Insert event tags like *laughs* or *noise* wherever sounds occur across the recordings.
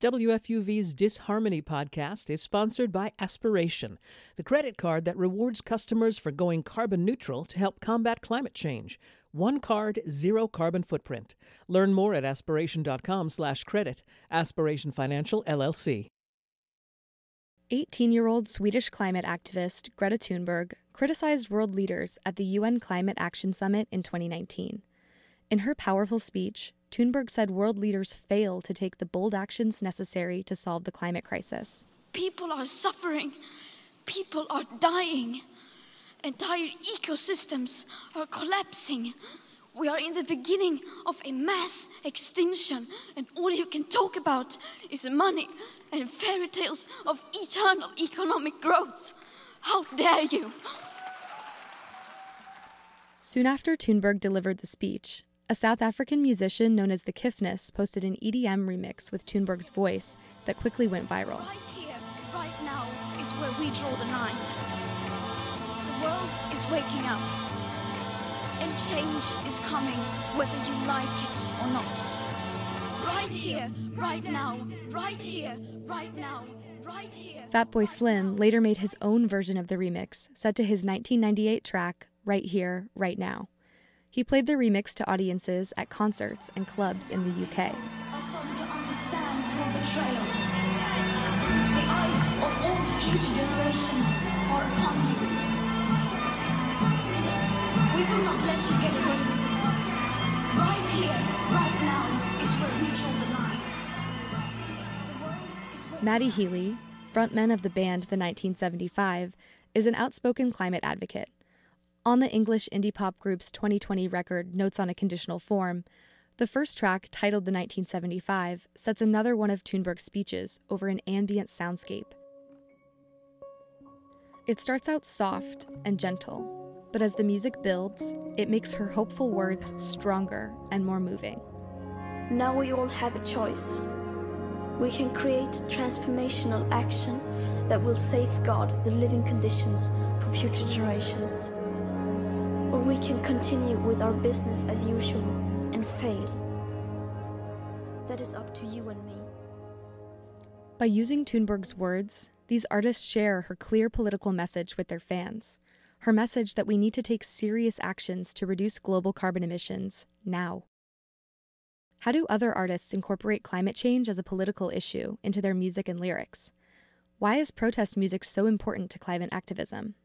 WFUV's Disharmony podcast is sponsored by Aspiration, the credit card that rewards customers for going carbon neutral to help combat climate change. One card, zero carbon footprint. Learn more at aspiration.com/credit. Aspiration Financial LLC. 18-year-old Swedish climate activist Greta Thunberg criticized world leaders at the UN Climate Action Summit in 2019. In her powerful speech, Thunberg said world leaders fail to take the bold actions necessary to solve the climate crisis. People are suffering, people are dying, entire ecosystems are collapsing. We are in the beginning of a mass extinction, and all you can talk about is money and fairy tales of eternal economic growth. How dare you! Soon after Thunberg delivered the speech, a South African musician known as the Kiffness posted an EDM remix with Thunberg's voice that quickly went viral. Right here, right now, is where we draw the line. The world is waking up, and change is coming whether you like it or not. Right here, right now, right here, right now, right here. Fatboy Slim later made his own version of the remix, set to his 1998 track, Right Here, Right Now. He played the remix to audiences at concerts and clubs in the UK. are starting to understand your betrayal. The eyes of all future generations are upon you. We will not let you get away with this. Right here, right now, is where we draw the line. The world is where Matty Healy, frontman of the band The 1975, is an outspoken climate advocate. On the English indie pop group's 2020 record Notes on a Conditional Form, the first track, titled The 1975, sets another one of Thunberg's speeches over an ambient soundscape. It starts out soft and gentle, but as the music builds, it makes her hopeful words stronger and more moving. Now we all have a choice. We can create transformational action that will safeguard the living conditions for future generations. Or we can continue with our business as usual and fail. That is up to you and me. By using Thunberg's words, these artists share her clear political message with their fans. Her message that we need to take serious actions to reduce global carbon emissions now. How do other artists incorporate climate change as a political issue into their music and lyrics? Why is protest music so important to climate activism?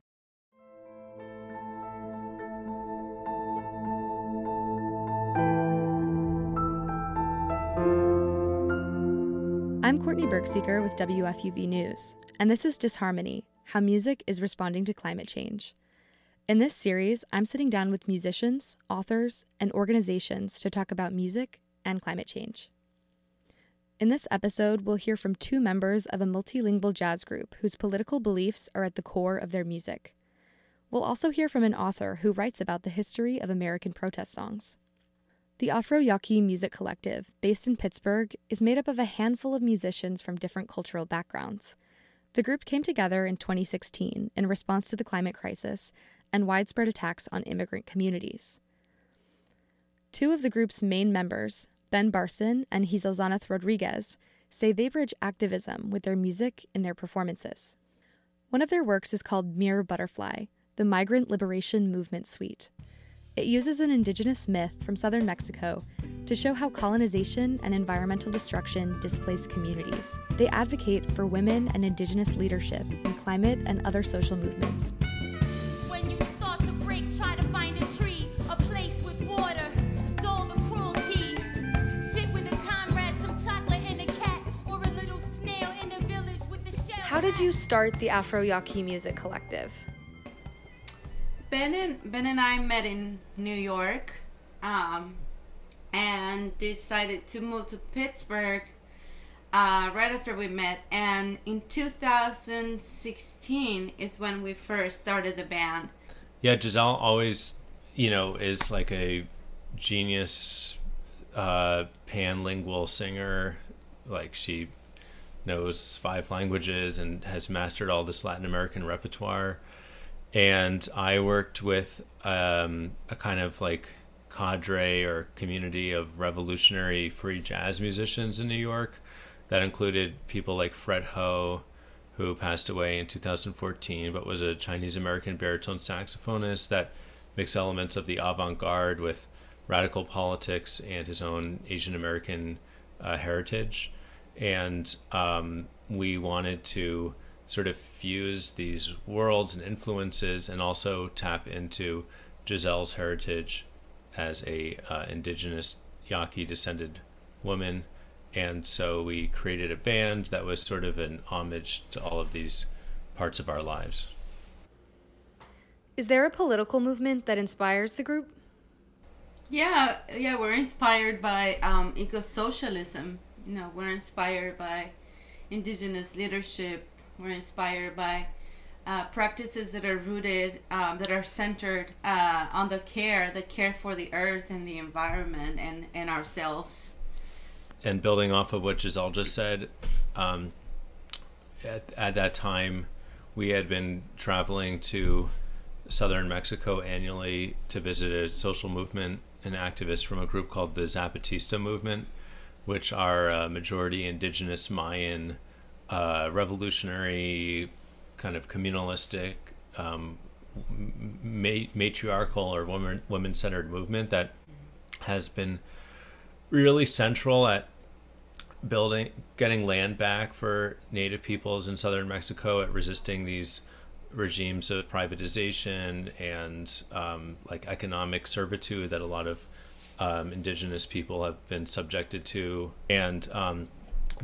I'm Courtney Bergseeker with WFUV News, and this is Disharmony How Music is Responding to Climate Change. In this series, I'm sitting down with musicians, authors, and organizations to talk about music and climate change. In this episode, we'll hear from two members of a multilingual jazz group whose political beliefs are at the core of their music. We'll also hear from an author who writes about the history of American protest songs. The Afro Yaqui Music Collective, based in Pittsburgh, is made up of a handful of musicians from different cultural backgrounds. The group came together in 2016 in response to the climate crisis and widespread attacks on immigrant communities. Two of the group's main members, Ben Barson and Gizelxanath Rodriguez, say they bridge activism with their music in their performances. One of their works is called Mirror Butterfly, the Migrant Liberation Movement Suite. It uses an indigenous myth from southern Mexico to show how colonization and environmental destruction displace communities. They advocate for women and indigenous leadership in climate and other social movements. When you start to break, try to find a tree, a place with water, dull the cruelty. Sit with a comrade, some chocolate and a cat, or a little snail in the village with the shell. How did you start the Afro Yaqui Music Collective? Ben and Ben and I met in New York, um, and decided to move to Pittsburgh uh, right after we met. And in 2016 is when we first started the band. Yeah, Giselle always, you know, is like a genius uh, panlingual singer. Like she knows five languages and has mastered all this Latin American repertoire. And I worked with um, a kind of like cadre or community of revolutionary free jazz musicians in New York. that included people like Fred Ho, who passed away in 2014, but was a Chinese American baritone saxophonist that mixed elements of the avant garde with radical politics and his own Asian American uh, heritage. And um, we wanted to sort of fuse these worlds and influences and also tap into Giselle's heritage as a uh, indigenous Yaqui descended woman and so we created a band that was sort of an homage to all of these parts of our lives. Is there a political movement that inspires the group? Yeah, yeah, we're inspired by um, eco-socialism. You know, we're inspired by indigenous leadership. We're inspired by uh, practices that are rooted, um, that are centered uh, on the care, the care for the earth and the environment and, and ourselves. And building off of what Giselle just said, um, at, at that time, we had been traveling to southern Mexico annually to visit a social movement and activists from a group called the Zapatista Movement, which are uh, majority indigenous Mayan, uh, revolutionary, kind of communalistic, um, ma- matriarchal or woman woman centered movement that has been really central at building getting land back for native peoples in southern Mexico at resisting these regimes of privatization and um, like economic servitude that a lot of um, indigenous people have been subjected to. And um,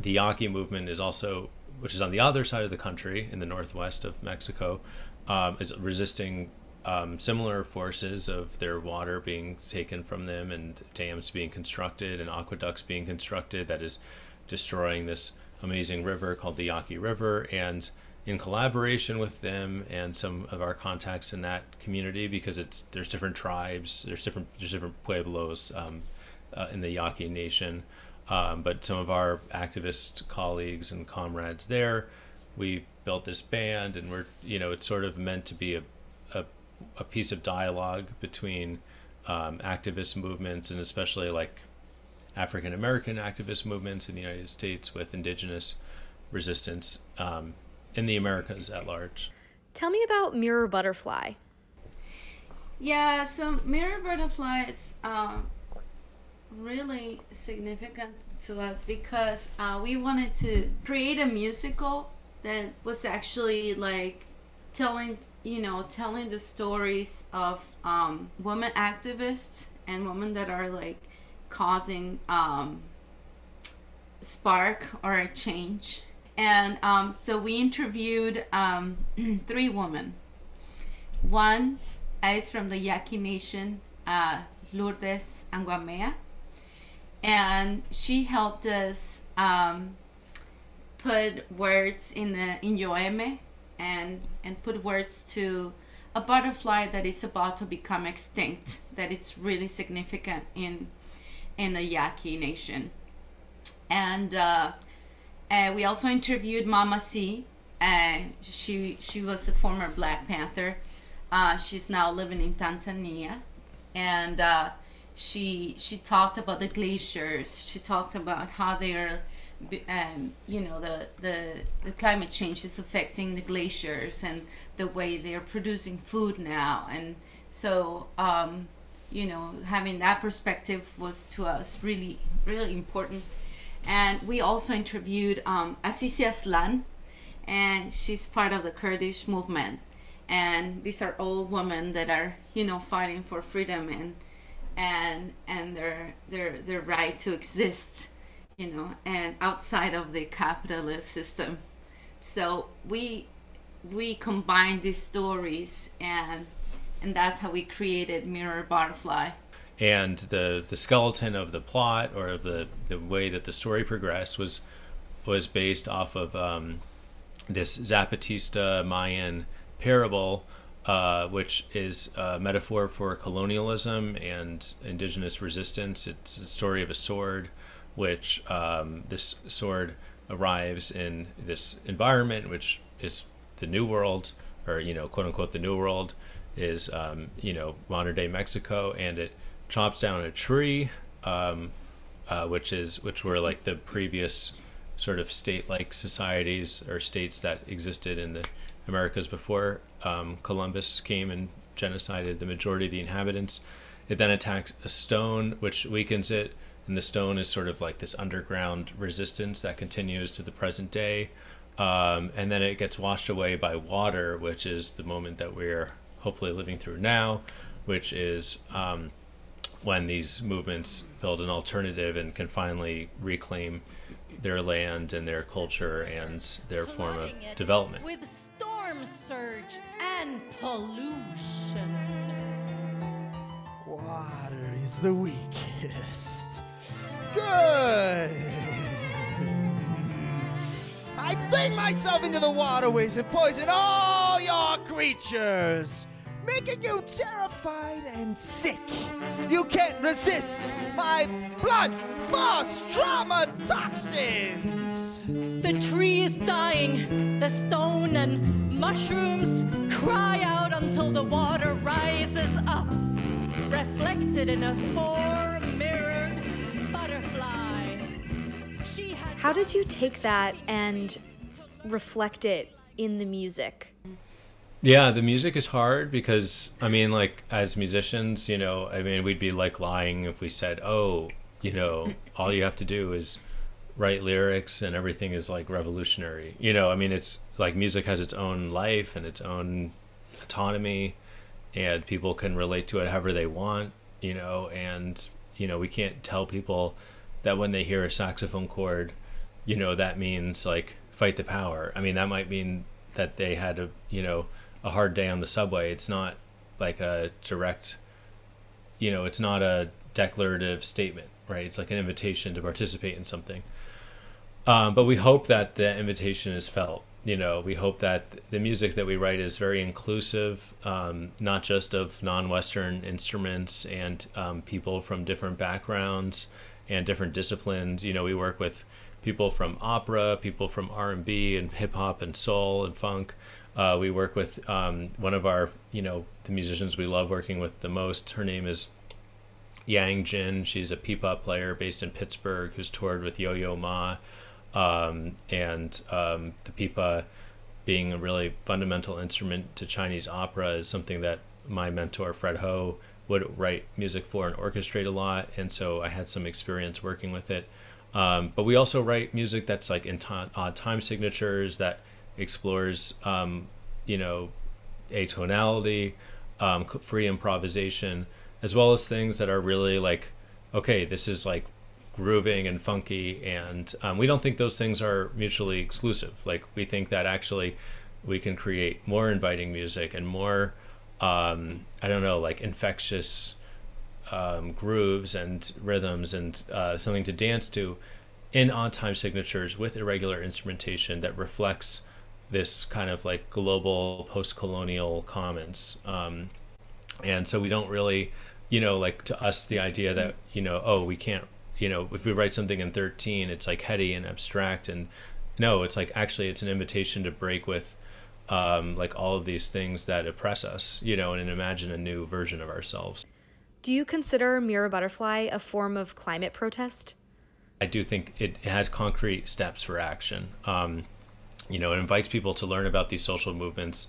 the Yaqui movement is also which is on the other side of the country in the northwest of Mexico um, is resisting um, similar forces of their water being taken from them and dams being constructed and aqueducts being constructed that is destroying this amazing river called the Yaqui River, and in collaboration with them and some of our contacts in that community, because it's there's different tribes, there's different there's different pueblos um, uh, in the Yaqui Nation, um, but some of our activist colleagues and comrades there, we built this band, and we're you know it's sort of meant to be a a, a piece of dialogue between um, activist movements and especially like African American activist movements in the United States with indigenous resistance um, in the Americas at large. Tell me about Mirror Butterfly. Yeah, so Mirror Butterfly is uh, really significant to us because uh, we wanted to create a musical that was actually like telling, you know, telling the stories of um, women activists and women that are like causing um, spark or a change. And um, so we interviewed um, *clears throat* three women. One is from the Yaqui Nation, uh, Lourdes Anguamea, and she helped us um, put words in the in Yoeme and and put words to a butterfly that is about to become extinct. That it's really significant in in the Yaqui Nation. And uh, uh, we also interviewed Mama C. Uh, she she was a former Black Panther. Uh, she's now living in Tanzania, and uh, she she talked about the glaciers. She talked about how they are, um, you know, the, the the climate change is affecting the glaciers and the way they are producing food now. And so um, you know, having that perspective was to us really, really important. And we also interviewed um, Azize Aslan, and she's part of the Kurdish movement. And these are all women that are, you know, fighting for freedom and and and their their their right to exist, you know, and outside of the capitalist system. So we we combine these stories and and that's how we created Mirror Butterfly. And the the skeleton of the plot or of the the way that the story progressed was was based off of um, this Zapatista Mayan parable, uh, which is a metaphor for colonialism and indigenous resistance. It's a story of a sword, which um, this sword arrives in this environment, which is the New World, or you know, quote unquote, the New World, is um, you know modern day Mexico, and it chops down a tree, um, uh, which is which were like the previous sort of state-like societies or states that existed in the Americas before um, Columbus came and genocided the majority of the inhabitants. It then attacks a stone, which weakens it, and the stone is sort of like this underground resistance that continues to the present day. Um, and then it gets washed away by water, which is the moment that we're hopefully living through now, which is um, when these movements build an alternative and can finally reclaim their land and their culture and their form of development. Storm surge and pollution. Water is the weakest. Good. I fling myself into the waterways and poison all your creatures, making you terrified and sick. You can't resist my blood force trauma toxins. The tree is dying. The stone and mushrooms cry out until the water rises up, reflected in a four mirrored butterfly. How did you take that and reflect it in the music? Yeah, the music is hard because I mean, like as musicians, you know, I mean, we'd be like lying if we said, "Oh, you know, all you have to do is write lyrics and everything is like revolutionary." You know, I mean, it's like music has its own life and its own autonomy, and people can relate to it however they want. You know, and you know, we can't tell people that when they hear a saxophone chord, you know, that means like fight the power. I mean, that might mean that they had a you know a hard day on the subway. It's not like a direct, you know, it's not a declarative statement, right? It's like an invitation to participate in something. Um, but we hope that the invitation is felt. You know, we hope that the music that we write is very inclusive, um, not just of non-Western instruments and um, people from different backgrounds and different disciplines. You know, we work with people from opera, people from R&B and hip hop and soul and funk. Uh, we work with um, one of our, you know, the musicians we love working with the most. Her name is Yang Jin. She's a pipa player based in Pittsburgh who's toured with Yo Yo Ma. Um, and um, the pipa, being a really fundamental instrument to Chinese opera, is something that my mentor Fred Ho would write music for and orchestrate a lot. And so I had some experience working with it. Um, but we also write music that's like in odd time signatures that explores, um, you know, atonality, um, free improvisation, as well as things that are really like, okay, this is like grooving and funky. And um, we don't think those things are mutually exclusive. Like, we think that actually we can create more inviting music and more, um, I don't know, like infectious um, grooves and rhythms and uh, something to dance to in odd time signatures with irregular instrumentation that reflects this kind of like global post-colonial commons um, and so we don't really you know like to us the idea that you know oh we can't you know if we write something in 13 it's like heady and abstract and no it's like actually it's an invitation to break with um, like all of these things that oppress us you know and imagine a new version of ourselves Do you consider Mirror Butterfly a form of climate protest? I do think it has concrete steps for action. Um, you know, it invites people to learn about these social movements,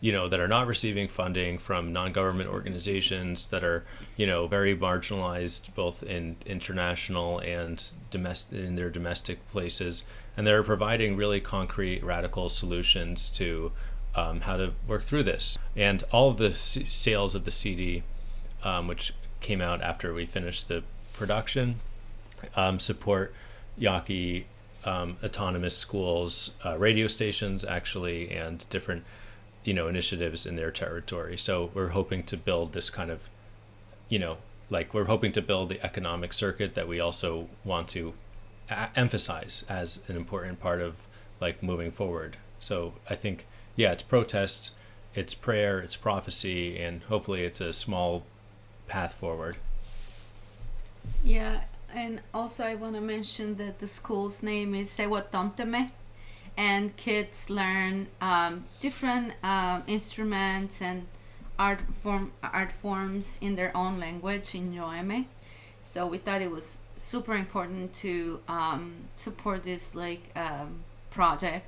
you know, that are not receiving funding from non-government organizations that are, you know, very marginalized both in international and domestic in their domestic places, and they're providing really concrete, radical solutions to um, how to work through this. And all of the c- sales of the CD, um, which came out after we finished the production, um, support Yaqui um, autonomous schools, uh, radio stations, actually, and different, you know, initiatives in their territory. So we're hoping to build this kind of, you know, like we're hoping to build the economic circuit that we also want to a- emphasize as an important part of like moving forward. So I think, yeah, it's protest, it's prayer, it's prophecy, and hopefully it's a small path forward. Yeah, and also I want to mention that the school's name is Sewatomteme, and kids learn um, different um, instruments and art form art forms in their own language in Yoeme. So we thought it was super important to um, support this like um, project.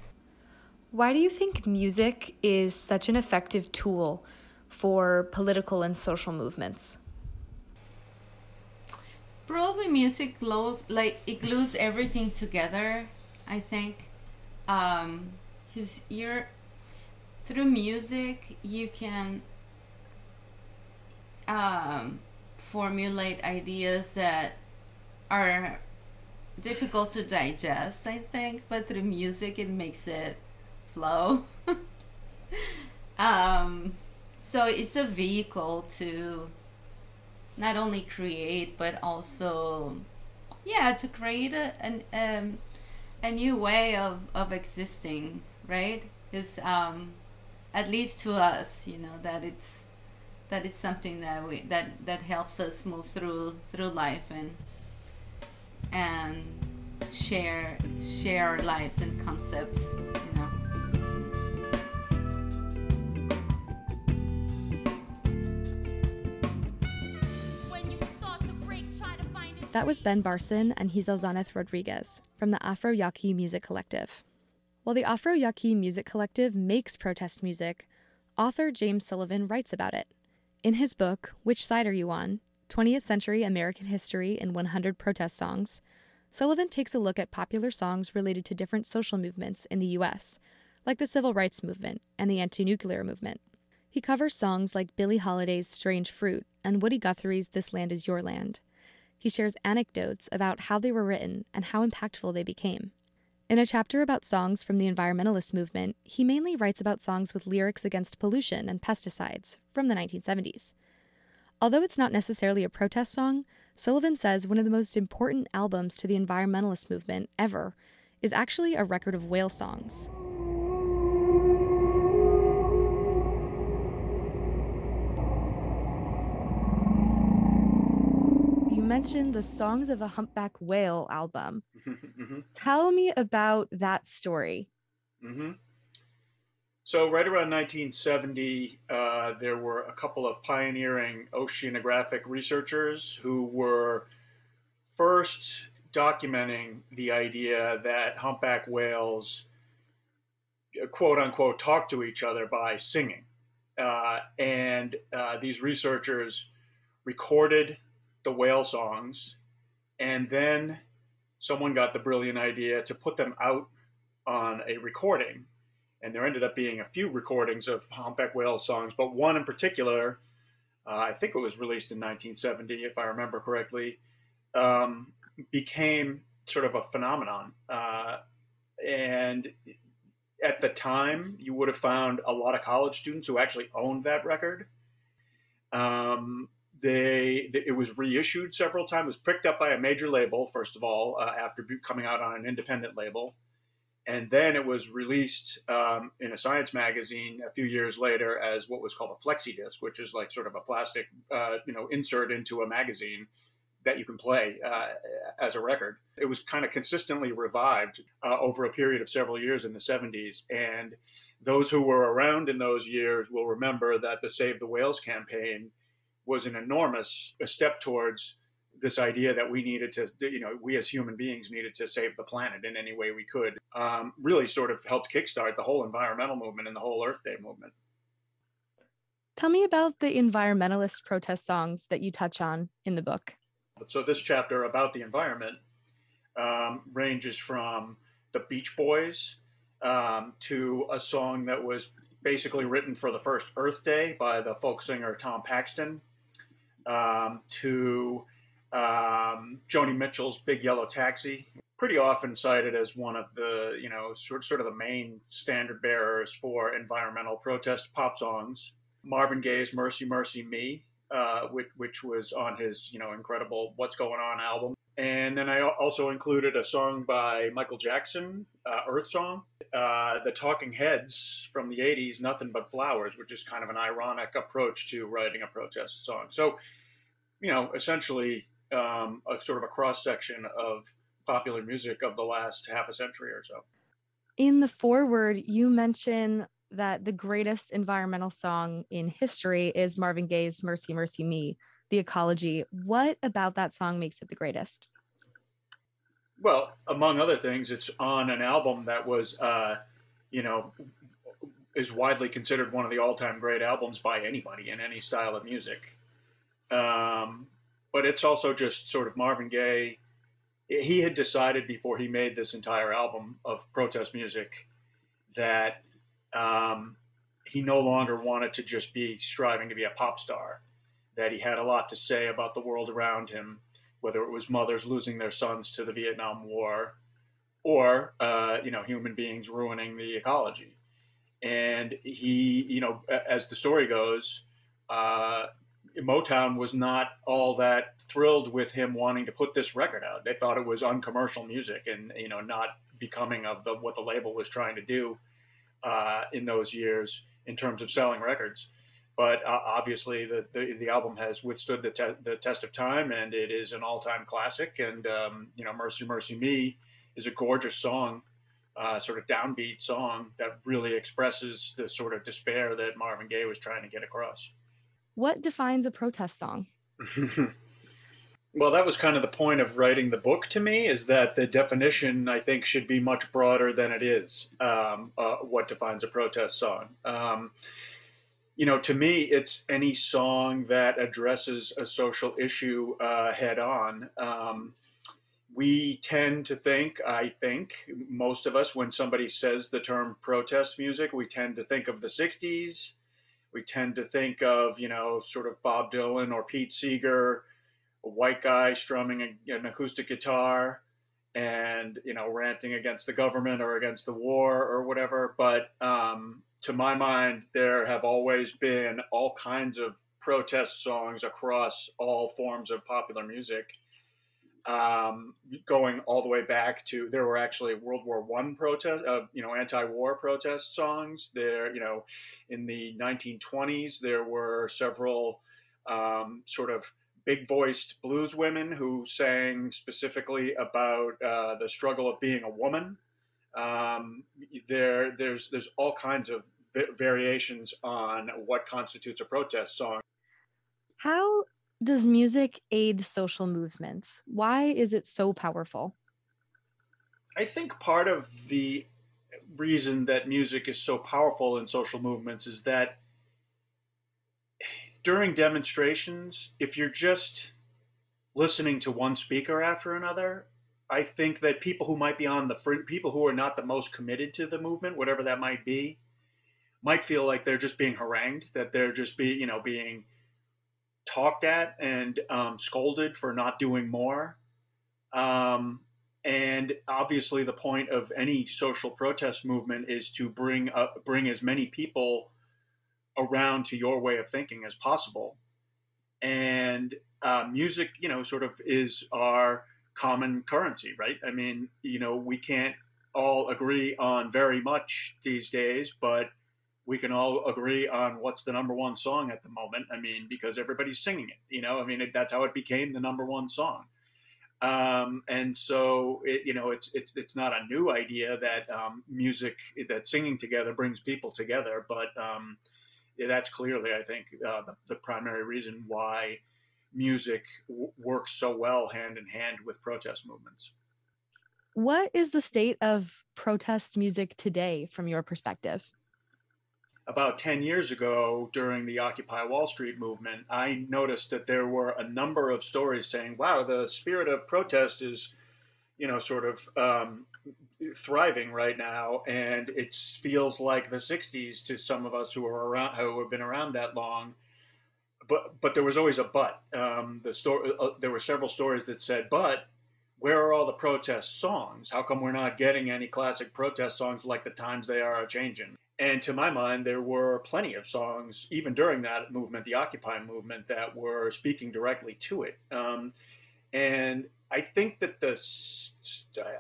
Why do you think music is such an effective tool for political and social movements? Probably music glues like it glues everything together. I think, um, cause you're through music you can um, formulate ideas that are difficult to digest, I think, but through music it makes it flow. *laughs* um, so it's a vehicle to not only create but also yeah to create a an, um, a new way of, of existing right? Is um, at least to us you know that it's that is something that we that that helps us move through through life and and share share our lives and concepts you know That was Ben Barson and Gizelxanath Rodriguez from the Afro Yaqui Music Collective. While the Afro Yaqui Music Collective makes protest music, author James Sullivan writes about it. In his book, Which Side Are You On? 20th Century American History in 100 Protest Songs, Sullivan takes a look at popular songs related to different social movements in the U.S., like the civil rights movement and the anti nuclear movement. He covers songs like Billie Holiday's Strange Fruit and Woody Guthrie's This Land Is Your Land. He shares anecdotes about how they were written and how impactful they became. In a chapter about songs from the environmentalist movement, he mainly writes about songs with lyrics against pollution and pesticides from the 1970s. Although it's not necessarily a protest song, Sullivan says one of the most important albums to the environmentalist movement ever is actually a record of whale songs. Mentioned the Songs of a Humpback Whale album. *laughs* hmm Tell me about that story. hmm So, right around 1970, uh, there were a couple of pioneering oceanographic researchers who were first documenting the idea that humpback whales, quote unquote, talk to each other by singing. Uh, and uh, these researchers recorded the whale songs, and then someone got the brilliant idea to put them out on a recording and there ended up being a few recordings of humpback whale songs, but one in particular, uh, I think it was released in 1970, if I remember correctly, um, became sort of a phenomenon. Uh, and at the time, you would have found a lot of college students who actually owned that record. Um, they, it was reissued several times. It was picked up by a major label, first of all, uh, after coming out on an independent label and then it was released um, in a science magazine a few years later as what was called a flexi disc, which is like sort of a plastic, uh, you know, insert into a magazine that you can play uh, as a record. It was kind of consistently revived uh, over a period of several years in the 70s, and those who were around in those years will remember that the Save the Whales campaign was an enormous step towards this idea that we needed to, you know, we as human beings needed to save the planet in any way we could, um, really sort of helped kickstart the whole environmental movement and the whole Earth Day movement. Tell me about the environmentalist protest songs that you touch on in the book. So, this chapter about the environment um, ranges from the Beach Boys um, to a song that was basically written for the first Earth Day by the folk singer Tom Paxton um, to um, Joni Mitchell's Big Yellow Taxi, pretty often cited as one of the, you know, sort, sort of the main standard bearers for environmental protest pop songs. Marvin Gaye's Mercy, Mercy Me, uh, which, which was on his, you know, incredible What's Going On album. And then I also included a song by Michael Jackson, uh, Earth Song, uh, the Talking Heads from the 80s, Nothing But Flowers, which is kind of an ironic approach to writing a protest song. So, you know, essentially um, a sort of a cross section of popular music of the last half a century or so. In the foreword, you mention that the greatest environmental song in history is Marvin Gaye's Mercy, Mercy Me, The Ecology. What about that song makes it the greatest? Well, among other things, it's on an album that was, uh, you know, is widely considered one of the all-time great albums by anybody in any style of music. Um, but it's also just sort of Marvin Gaye. He had decided before he made this entire album of protest music that um, he no longer wanted to just be striving to be a pop star. That he had a lot to say about the world around him, whether it was mothers losing their sons to the Vietnam War, or uh, you know human beings ruining the ecology and he, you know, as the story goes, uh, Motown was not all that thrilled with him wanting to put this record out. They thought it was uncommercial music and you know not becoming of the what the label was trying to do uh, in those years in terms of selling records. But uh, obviously, the, the, the album has withstood the, te- the test of time, and it is an all time classic. And um, you know, "Mercy Mercy Me" is a gorgeous song uh, sort of downbeat song that really expresses the sort of despair that Marvin Gaye was trying to get across. What defines a protest song? *laughs* well, that was kind of the point of writing the book to me is that the definition, I think, should be much broader than it is. Um, uh, what defines a protest song? Um, you know, to me, it's any song that addresses a social issue uh, head on. Um, we tend to think, I think, most of us, when somebody says the term protest music, we tend to think of the 60s. We tend to think of, you know, sort of Bob Dylan or Pete Seeger, a white guy strumming an acoustic guitar and, you know, ranting against the government or against the war or whatever. But um, to my mind, there have always been all kinds of protest songs across all forms of popular music um, going all the way back to there were actually World War One protest, uh, you know, anti-war protest songs. There, you know, in the 1920s, there were several um, sort of big-voiced blues women who sang specifically about uh, the struggle of being a woman. Um, there, there's there's all kinds of variations on what constitutes a protest song. How does music aid social movements? Why is it so powerful? I think part of the reason that music is so powerful in social movements is that during demonstrations, if you're just listening to one speaker after another, I think that people who might be on the people who are not the most committed to the movement, whatever that might be, might feel like they're just being harangued, that they're just be you know being talked at and um, scolded for not doing more. Um, and obviously, the point of any social protest movement is to bring up, bring as many people around to your way of thinking as possible. And uh, music, you know, sort of is our common currency, right? I mean, you know, we can't all agree on very much these days, but we can all agree on what's the number one song at the moment. I mean, because everybody's singing it, you know, I mean, it, that's how it became the number one song. Um, and so, it, you know, it's, it's, it's not a new idea that um, music, that singing together brings people together, but um, yeah, that's clearly, I think, uh, the, the, primary reason why music w- works so well hand in hand with protest movements. What is the state of protest music today from your perspective? About 10 years ago during the Occupy Wall Street movement, I noticed that there were a number of stories saying, wow, the spirit of protest is, you know, sort of um, thriving right now. And it feels like the 60s to some of us who are around, who have been around that long. But, but there was always a but. Um, the story, uh, there were several stories that said, but where are all the protest songs? How come we're not getting any classic protest songs like the times they are a changing? And to my mind, there were plenty of songs, even during that movement, the Occupy movement, that were speaking directly to it. Um, and I think that the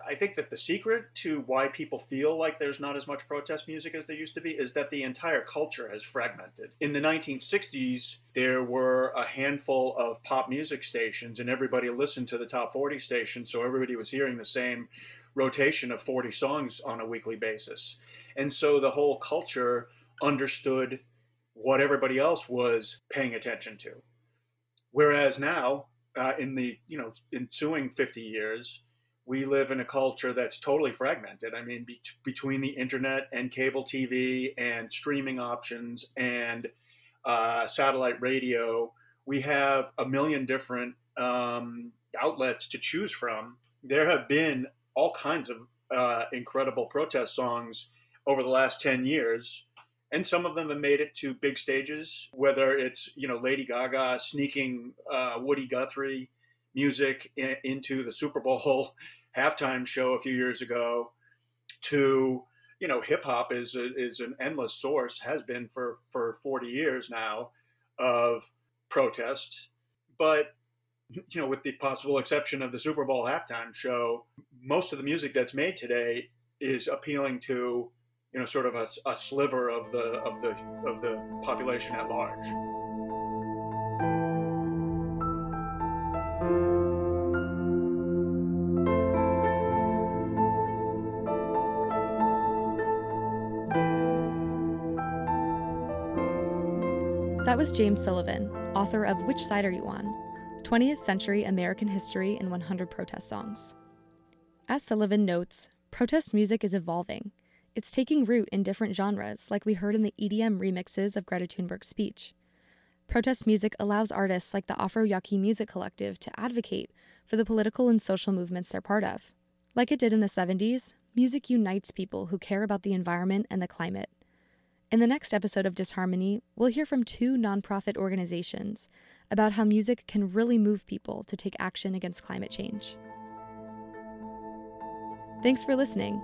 I think that the secret to why people feel like there's not as much protest music as there used to be is that the entire culture has fragmented. In the 1960s, there were a handful of pop music stations, and everybody listened to the top 40 stations, so everybody was hearing the same rotation of 40 songs on a weekly basis. And so the whole culture understood what everybody else was paying attention to. Whereas now, uh, in the you know ensuing 50 years, we live in a culture that's totally fragmented. I mean, be- between the internet and cable TV and streaming options and uh, satellite radio, we have a million different um, outlets to choose from. There have been all kinds of uh, incredible protest songs over the last 10 years. And some of them have made it to big stages, whether it's, you know, Lady Gaga sneaking uh, Woody Guthrie music in, into the Super Bowl *laughs* halftime show a few years ago to you know hip hop is is an endless source has been for for 40 years now of protest but you know with the possible exception of the Super Bowl halftime show most of the music that's made today is appealing to you know sort of a, a sliver of the of the of the population at large That was James Sullivan, author of Which Side Are You On? 20th Century American History in 100 Protest Songs. As Sullivan notes, protest music is evolving. It's taking root in different genres, like we heard in the EDM remixes of Greta Thunberg's speech. Protest music allows artists like the Afro Yaqui Music Collective to advocate for the political and social movements they're part of. Like it did in the 70s, music unites people who care about the environment and the climate. In the next episode of Disharmony, we'll hear from two nonprofit organizations about how music can really move people to take action against climate change. Thanks for listening.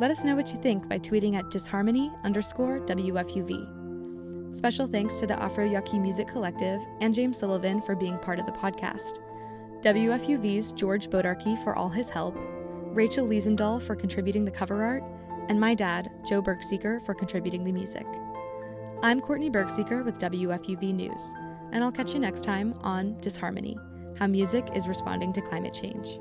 Let us know what you think by tweeting at disharmony underscore WFUV. Special thanks to the Afro Yaqui Music Collective and James Sullivan for being part of the podcast. WFUV's George Bodarky for all his help, Rachel Liesendahl for contributing the cover art, and my dad, Joe Bergseeker, for contributing the music. I'm Courtney Bergseeker with WFUV News, and I'll catch you next time on Disharmony How Music is Responding to Climate Change.